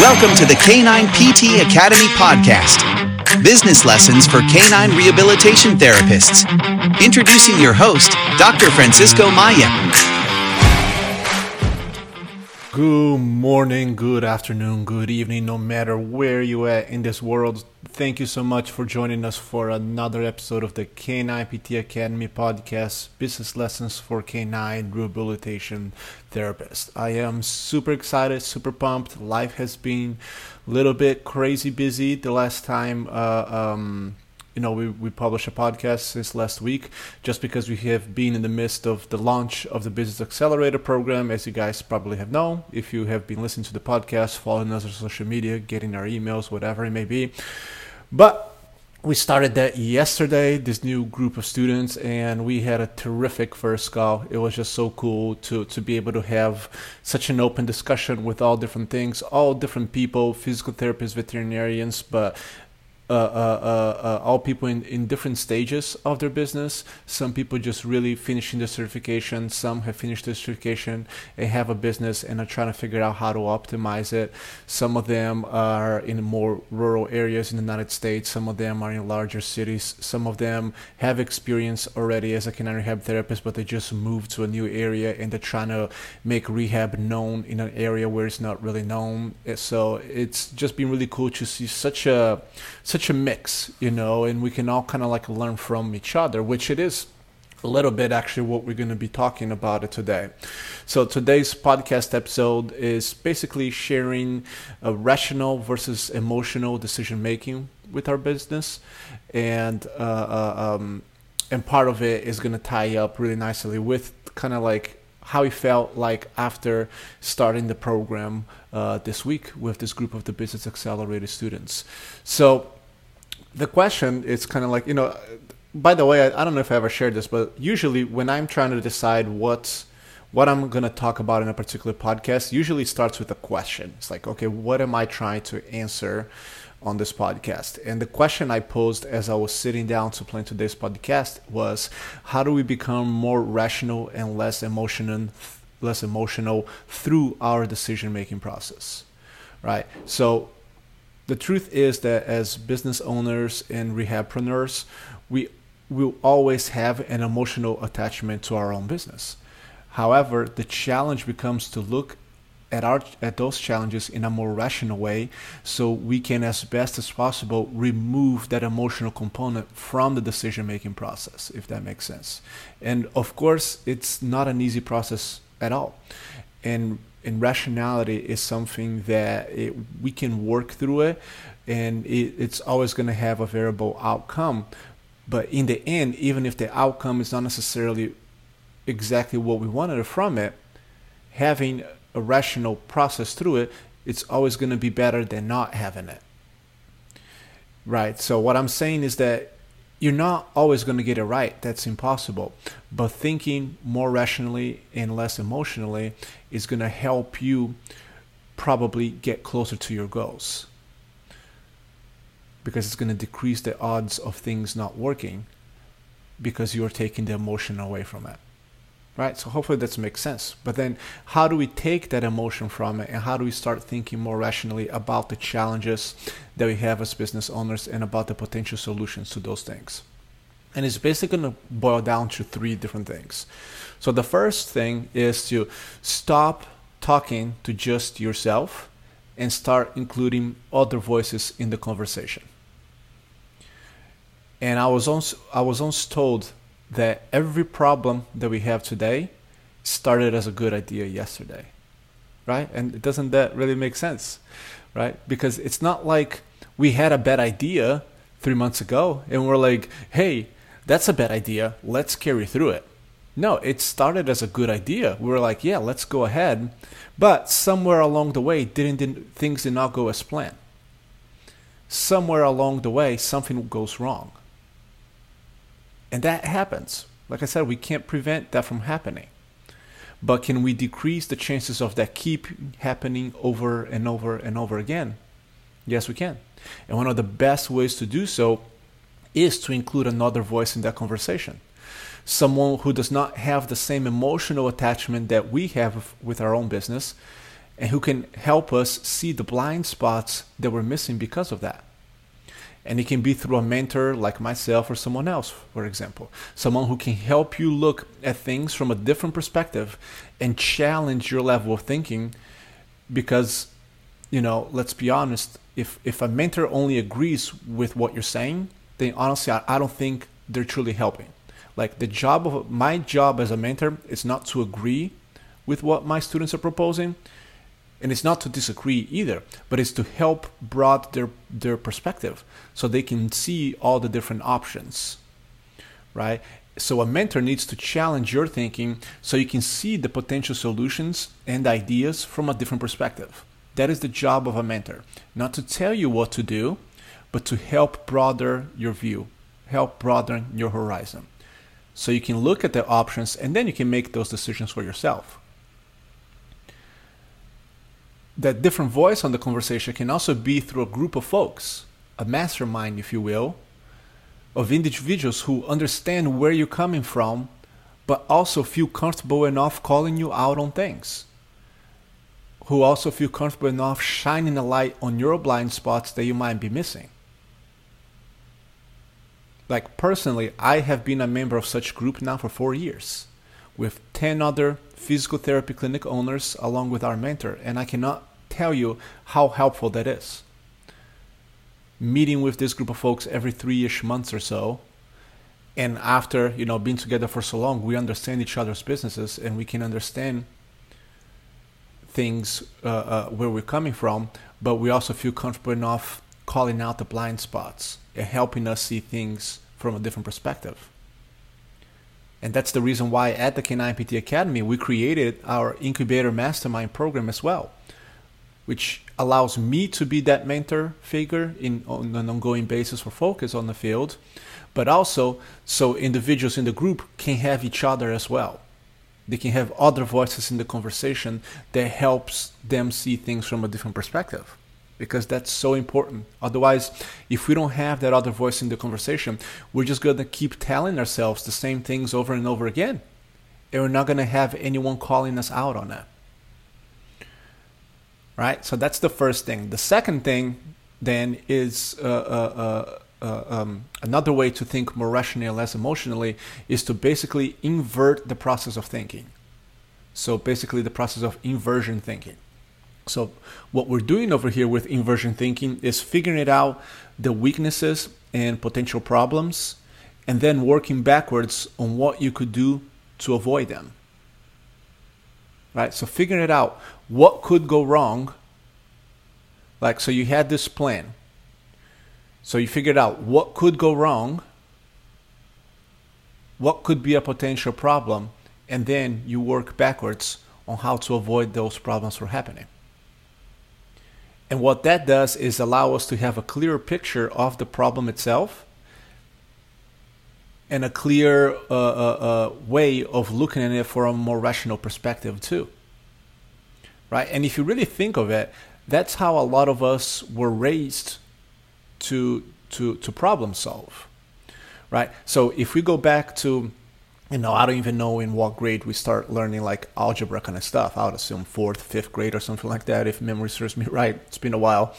Welcome to the Canine PT Academy podcast. Business lessons for canine rehabilitation therapists. Introducing your host, Dr. Francisco Maia. Good morning, good afternoon, good evening, no matter where you are in this world. Thank you so much for joining us for another episode of the Canine PT Academy podcast, Business Lessons for Canine Rehabilitation Therapists. I am super excited, super pumped. Life has been a little bit crazy busy the last time uh, um, you know, we, we published a podcast since last week just because we have been in the midst of the launch of the Business Accelerator program, as you guys probably have known. If you have been listening to the podcast, following us on social media, getting our emails, whatever it may be. But we started that yesterday, this new group of students, and we had a terrific first call. It was just so cool to, to be able to have such an open discussion with all different things, all different people, physical therapists, veterinarians, but uh, uh, uh, all people in, in different stages of their business. Some people just really finishing the certification. Some have finished the certification and have a business and are trying to figure out how to optimize it. Some of them are in more rural areas in the United States. Some of them are in larger cities. Some of them have experience already as a canine rehab therapist, but they just moved to a new area and they're trying to make rehab known in an area where it's not really known. So it's just been really cool to see such a such such a mix, you know, and we can all kind of like learn from each other, which it is a little bit actually what we're going to be talking about it today. So today's podcast episode is basically sharing a rational versus emotional decision making with our business, and uh, uh, um, and part of it is going to tie up really nicely with kind of like how he felt like after starting the program uh, this week with this group of the Business Accelerator students. So the question is kind of like you know by the way I, I, don't know if i ever shared this but usually when i'm trying to decide what what i'm going to talk about in a particular podcast usually starts with a question. It's like okay what am i trying to answer on this podcast? And the question i posed as i was sitting down to plan today's podcast was how do we become more rational and less emotional less emotional through our decision making process? Right? So the truth is that as business owners and rehabpreneurs, we will always have an emotional attachment to our own business. However, the challenge becomes to look at our at those challenges in a more rational way so we can as best as possible remove that emotional component from the decision making process if that makes sense and of course it's not an easy process at all and and rationality is something that it, we can work through it and it, it's always going to have a variable outcome. But in the end even if the outcome is not necessarily exactly what we wanted from it having a rational process through it it's always going to be better than not having it. Right so what i'm saying is that you're not always going to get it right. That's impossible. But thinking more rationally and less emotionally is going to help you probably get closer to your goals because it's going to decrease the odds of things not working because you're taking the emotion away from it right? So hopefully that makes sense. But then how do we take that emotion from it? And how do we start thinking more rationally about the challenges that we have as business owners and about the potential solutions to those things? And it's basically going to boil down to three different things. So the first thing is to stop talking to just yourself and start including other voices in the conversation. And i was once i was once told that every problem that we have today started as a good idea yesterday right? And doesn't that really make sense right? Because it's not like we had a bad idea three months ago and we're like hey that's a bad idea. Let's carry through it. No it started as a good idea. We were like yeah let's go ahead. But somewhere along the way didn't, didn't things did not go as planned. Somewhere along the way something goes wrong and that happens. Like I said, we can't prevent that from happening. But can we decrease the chances of that keep happening over and over and over again? Yes, we can. And one of the best ways to do so is to include another voice in that conversation. Someone who does not have the same emotional attachment that we have with our own business and who can help us see the blind spots that we're missing because of that. And it can be through a mentor like myself or someone else, for example. Someone who can help you look at things from a different perspective and challenge your level of thinking. Because, you know, let's be honest, if, if a mentor only agrees with what you're saying, then honestly, I, I don't think they're truly helping. Like the job of my job as a mentor is not to agree with what my students are proposing, and it's not to disagree either, but it's to help broaden their their perspective so they can see all the different options, right? So a mentor needs to challenge your thinking so you can see the potential solutions and ideas from a different perspective. That is the job of a mentor, not to tell you what to do, but to help broaden your view, help broaden your horizon. So you can look at the options and then you can make those decisions for yourself that different voice on the conversation can also be through a group of folks, a mastermind, if you will, of individuals who understand where you're coming from, but also feel comfortable enough calling you out on things. Who also feel comfortable enough shining a light on your blind spots that you might be missing. Like personally, I have been a member of such group now for four years, with 10 other physical therapy clinic owners along with our mentor, and I cannot tell you how helpful that is. Meeting with this group of folks every three-ish months or so, and after you know being together for so long, we understand each other's businesses and we can understand things uh, uh, where we're coming from, but we also feel comfortable enough calling out the blind spots and helping us see things from a different perspective. And that's the reason why at the K9PT Academy we created our incubator mastermind program as well which allows me to be that mentor figure in on an ongoing basis for focus on the field, but also so individuals in the group can have each other as well. They can have other voices in the conversation that helps them see things from a different perspective because that's so important. Otherwise, if we don't have that other voice in the conversation, we're just going to keep telling ourselves the same things over and over again. And we're not going to have anyone calling us out on that right? So that's the first thing. The second thing then is uh, uh, uh, uh, um, another way to think more rationally, less emotionally, is to basically invert the process of thinking. So basically, the process of inversion thinking. So what we're doing over here with inversion thinking is figuring it out the weaknesses and potential problems, and then working backwards on what you could do to avoid them. Right? So figuring it out what could go wrong. Like, so you had this plan. So you figured out what could go wrong, what could be a potential problem, and then you work backwards on how to avoid those problems from happening. And what that does is allow us to have a clearer picture of the problem itself and a clear uh, uh, uh, way of looking at it from a more rational perspective, too right? And if you really think of it, that's how a lot of us were raised to to to problem solve, right? So if we go back to you know, I don't even know in what grade we start learning like algebra kind of stuff. I would assume fourth, fifth grade or something like that, if memory serves me right. It's been a while.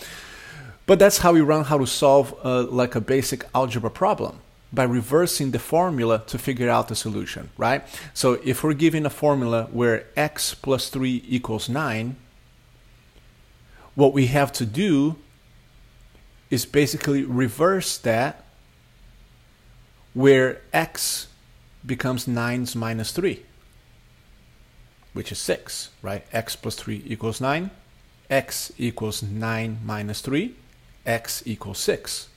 But that's how we learn how to solve uh, like a basic algebra problem by reversing the formula to figure out the solution, right? So if we're given a formula where x plus 3 equals 9, what we have to do is basically reverse that where x becomes 9's minus 3, which is 6, right? x plus 3 equals 9, x equals 9 minus 3, x equals 6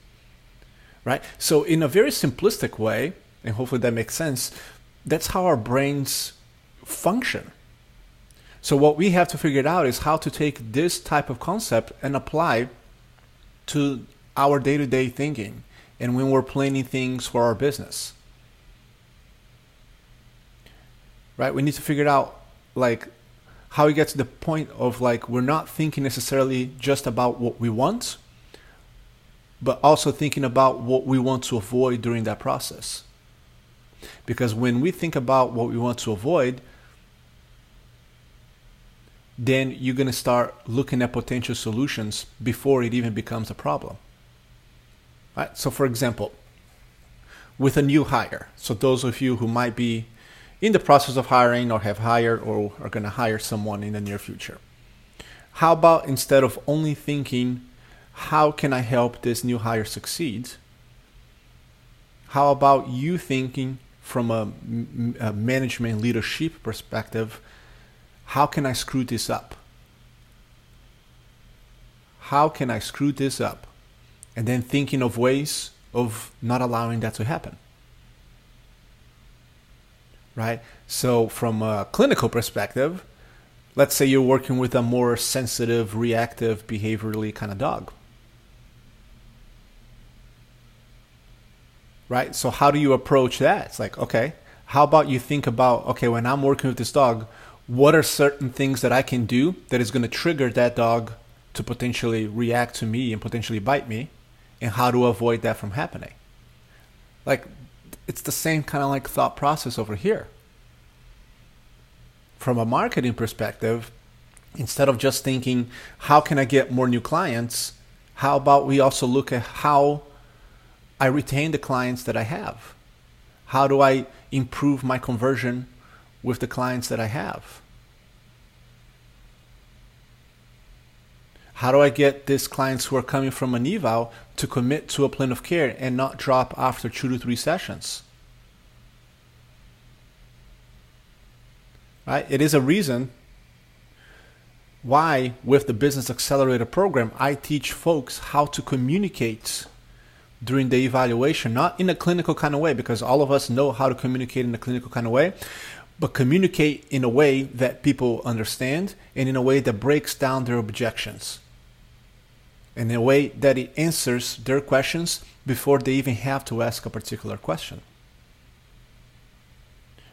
right? So in a very simplistic way, and hopefully that makes sense, that's how our brains function. So what we have to figure out is how to take this type of concept and apply to our day-to-day thinking and when we're planning things for our business. Right? We need to figure out like how we get to the point of like we're not thinking necessarily just about what we want, but also thinking about what we want to avoid during that process. Because when we think about what we want to avoid, then you're going to start looking at potential solutions before it even becomes a problem. Right? So, for example, with a new hire, so those of you who might be in the process of hiring or have hired or are going to hire someone in the near future, how about instead of only thinking, how can I help this new hire succeed? How about you thinking from a, a management leadership perspective? how can I screw this up? How can I screw this up? And then thinking of ways of not allowing that to happen. Right? So, from a clinical perspective, let's say you're working with a more sensitive, reactive, behaviorally kind of dog. Right? So, how do you approach that? It's like, okay, how about you think about, okay, when I'm working with this dog, what are certain things that I can do that is going to trigger that dog to potentially react to me and potentially bite me, and how to avoid that from happening. Like, it's the same kind of like thought process over here. From a marketing perspective, instead of just thinking, how can I get more new clients? How about we also look at how I retain the clients that I have? How do I improve my conversion with the clients that I have? How do I get these clients who are coming from an eval to commit to a plan of care and not drop after two to three sessions? Right? It is a reason why, with the Business Accelerator program, I teach folks how to communicate during the evaluation, not in a clinical kind of way, because all of us know how to communicate in a clinical kind of way, but communicate in a way that people understand and in a way that breaks down their objections. In a way that it answers their questions before they even have to ask a particular question.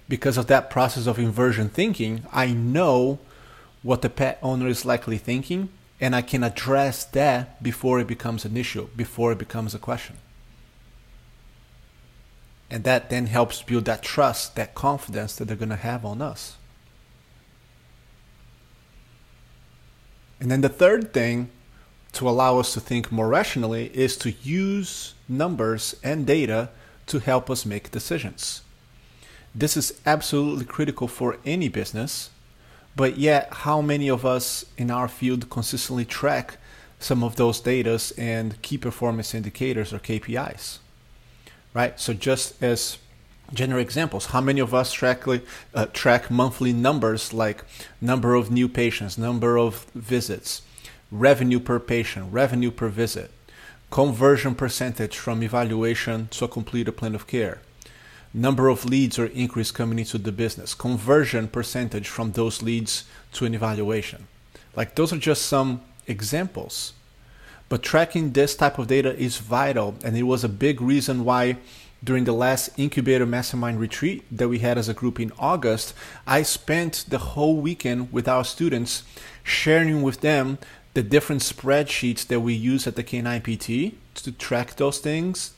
Because of that process of inversion thinking, I know what the pet owner is likely thinking, and I can address that before it becomes an issue, before it becomes a question. And that then helps build that trust, that confidence that they're going to have on us. And then the third thing to allow us to think more rationally is to use numbers and data to help us make decisions. This is absolutely critical for any business, but yet, how many of us in our field consistently track some of those data and key performance indicators or KPIs? right? So just as general examples, how many of us track uh, track monthly numbers like number of new patients, number of visits, revenue per patient, revenue per visit, conversion percentage from evaluation to a completed plan of care, number of leads or increase coming into the business, conversion percentage from those leads to an evaluation. Like those are just some examples but tracking this type of data is vital, and it was a big reason why during the last incubator mastermind retreat that we had as a group in August, I spent the whole weekend with our students sharing with them the different spreadsheets that we use at the K9PT to track those things.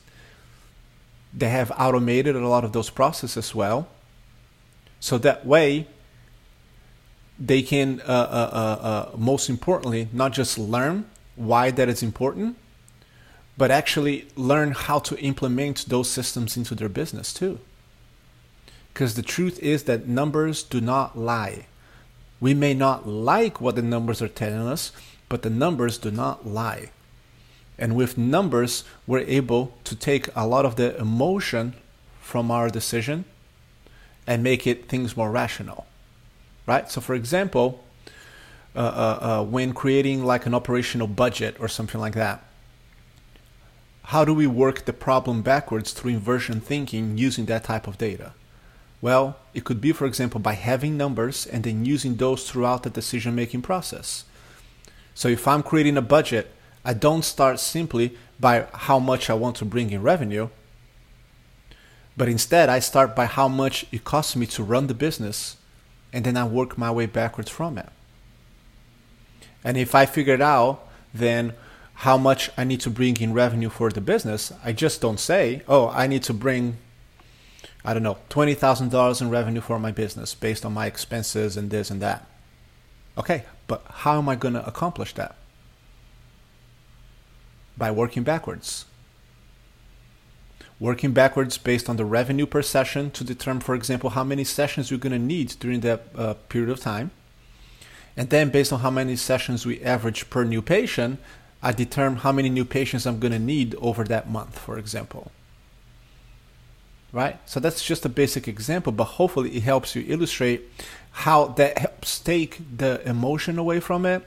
They have automated a lot of those processes as well. So that way, they can, uh, uh, uh, uh most importantly, not just learn, why that is important, but actually learn how to implement those systems into their business too. Because the truth is that numbers do not lie. We may not like what the numbers are telling us, but the numbers do not lie. And with numbers, we're able to take a lot of the emotion from our decision and make it things more rational. Right? So, for example, uh, uh, uh, when creating like an operational budget or something like that? How do we work the problem backwards through inversion thinking using that type of data? Well, it could be, for example, by having numbers and then using those throughout the decision making process. So if I'm creating a budget, I don't start simply by how much I want to bring in revenue, but instead I start by how much it costs me to run the business, and then I work my way backwards from it. And if I figure it out, then how much I need to bring in revenue for the business, I just don't say, oh, I need to bring, I don't know, $20,000 in revenue for my business based on my expenses and this and that. Okay, But how am I going to accomplish that? By working backwards. Working backwards based on the revenue per session to determine, for example, how many sessions you're going to need during that uh, period of time. And then based on how many sessions we average per new patient, I determine how many new patients I'm going to need over that month, for example. Right? So that's just a basic example, but hopefully it helps you illustrate how that helps take the emotion away from it.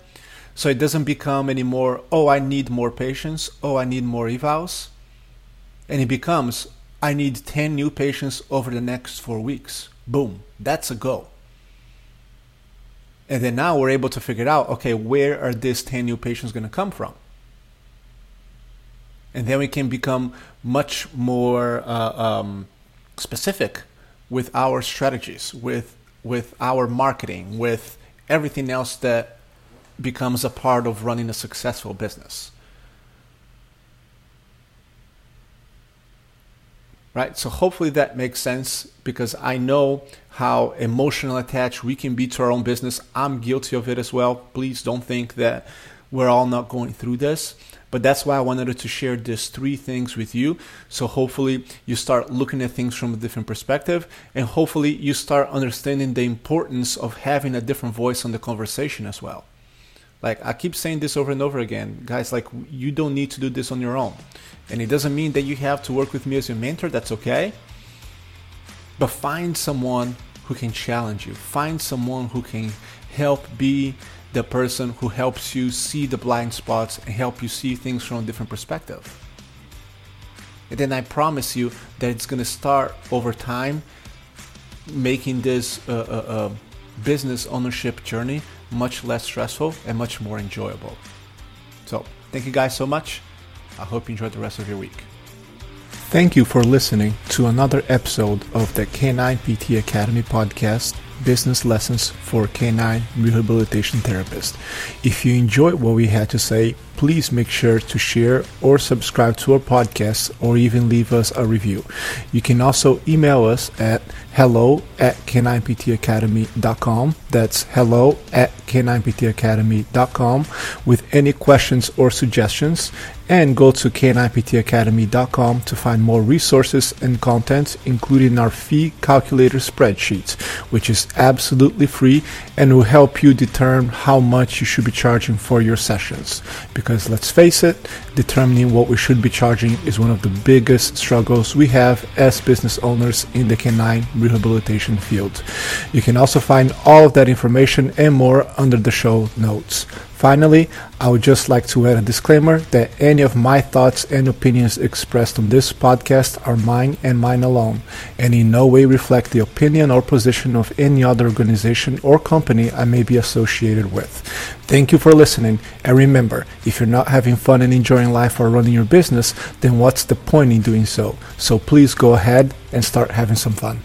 So it doesn't become anymore, oh, I need more patients, oh, I need more evals. And it becomes, I need 10 new patients over the next four weeks. Boom, that's a goal. And then now we're able to figure out, okay, where are these 10 new patients going to come from? And then we can become much more uh, um, specific with our strategies, with with our marketing, with everything else that becomes a part of running a successful business. Right? So hopefully that makes sense because I know how emotional attached we can be to our own business. I'm guilty of it as well. Please don't think that we're all not going through this. But that's why I wanted to share these three things with you. So hopefully you start looking at things from a different perspective and hopefully you start understanding the importance of having a different voice on the conversation as well. Like I keep saying this over and over again, guys, like you don't need to do this on your own. And it doesn't mean that you have to work with me as your mentor, that's okay. But find someone who can challenge you. Find someone who can help be the person who helps you see the blind spots and help you see things from a different perspective. And then I promise you that it's going to start over time making this uh, uh, uh, business ownership journey much less stressful and much more enjoyable. So, thank you guys so much. I hope you enjoy the rest of your week. Thank you for listening to another episode of the K9 PT Academy podcast business lessons for canine rehabilitation therapists. If you enjoyed what we had to say, please make sure to share or subscribe to our podcast or even leave us a review. You can also email us at hello at k9ptacademy.com. That's hello at k9ptacademy.com with any questions or suggestions and go to k9ptacademy.com to find more resources and content, including our fee calculator spreadsheet, which is absolutely free and will help you determine how much you should be charging for your sessions. Because let's face it, determining what we should be charging is one of the biggest struggles we have as business owners in the canine rehabilitation field. You can also find all of that information and more under the show notes. Finally, I would just like to add a disclaimer that any of my thoughts and opinions expressed on this podcast are mine and mine alone, and in no way reflect the opinion or position of any other organization or company I may be associated with. Thank you for listening, and remember, if you're not having fun and enjoying life or running your business, then what's the point in doing so? So please go ahead and start having some fun.